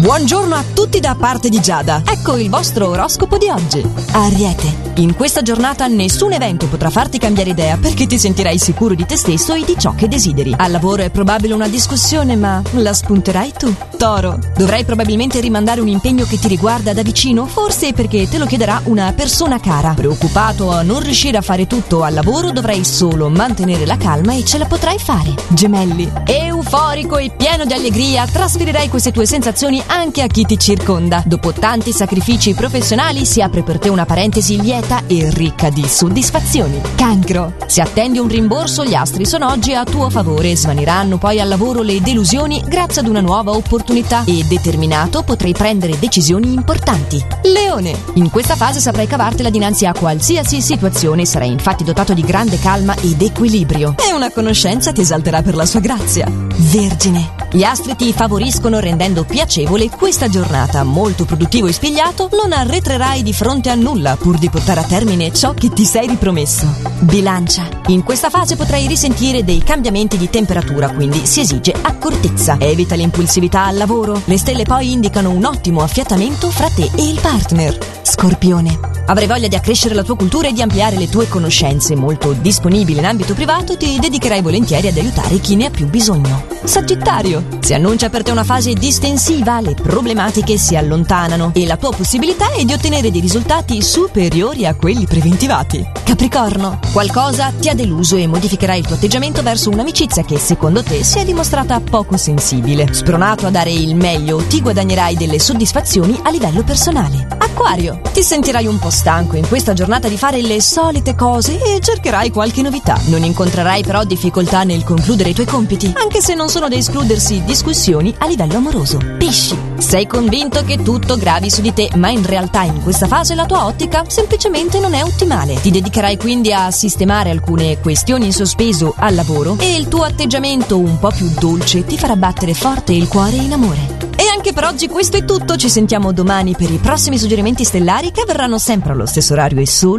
Buongiorno a tutti da parte di Giada. Ecco il vostro oroscopo di oggi. Ariete. In questa giornata nessun evento potrà farti cambiare idea perché ti sentirai sicuro di te stesso e di ciò che desideri. Al lavoro è probabile una discussione, ma la spunterai tu. Toro. Dovrai probabilmente rimandare un impegno che ti riguarda da vicino, forse perché te lo chiederà una persona cara. Preoccupato a non riuscire a fare tutto al lavoro, dovrai solo mantenere la calma e ce la potrai fare. Gemelli. Euforico e pieno di allegria, trasferirai queste tue sensazioni anche a chi ti circonda. Dopo tanti sacrifici professionali si apre per te una parentesi lieta e ricca di soddisfazioni. Cancro. Se attendi un rimborso, gli astri sono oggi a tuo favore. Svaniranno poi al lavoro le delusioni grazie ad una nuova opportunità e determinato potrai prendere decisioni importanti. Leone. In questa fase saprai cavartela dinanzi a qualsiasi situazione, sarai infatti dotato di grande calma ed equilibrio. E una conoscenza ti esalterà per la sua grazia. Vergine. Gli astri ti favoriscono rendendo piacevole questa giornata. Molto produttivo e spigliato, non arretrerai di fronte a nulla pur di portare a termine ciò che ti sei ripromesso. Bilancia. In questa fase potrai risentire dei cambiamenti di temperatura, quindi si esige accortezza. Evita l'impulsività al lavoro. Le stelle poi indicano un ottimo affiatamento fra te e il partner. Scorpione. Avrai voglia di accrescere la tua cultura e di ampliare le tue conoscenze. Molto disponibile in ambito privato, ti dedicherai volentieri ad aiutare chi ne ha più bisogno. Sagittario. Si annuncia per te una fase distensiva, le problematiche si allontanano e la tua possibilità è di ottenere dei risultati superiori a quelli preventivati. Capricorno. Qualcosa ti ha deluso e modificherai il tuo atteggiamento verso un'amicizia che secondo te si è dimostrata poco sensibile. Spronato a dare il meglio, ti guadagnerai delle soddisfazioni a livello personale. Acquario. Ti sentirai un po' stanco in questa giornata di fare le solite cose e cercherai qualche novità. Non incontrerai però difficoltà nel concludere i tuoi compiti, anche se non sono da escludersi discussioni a livello amoroso. Pesci. Sei convinto che tutto gravi su di te, ma in realtà in questa fase la tua ottica semplicemente non è ottimale. Ti dedicherai quindi a sistemare alcune questioni in sospeso al lavoro e il tuo atteggiamento un po' più dolce ti farà battere forte il cuore in amore. E anche per oggi questo è tutto, ci sentiamo domani per i prossimi suggerimenti stellari che avverranno sempre allo stesso orario e solo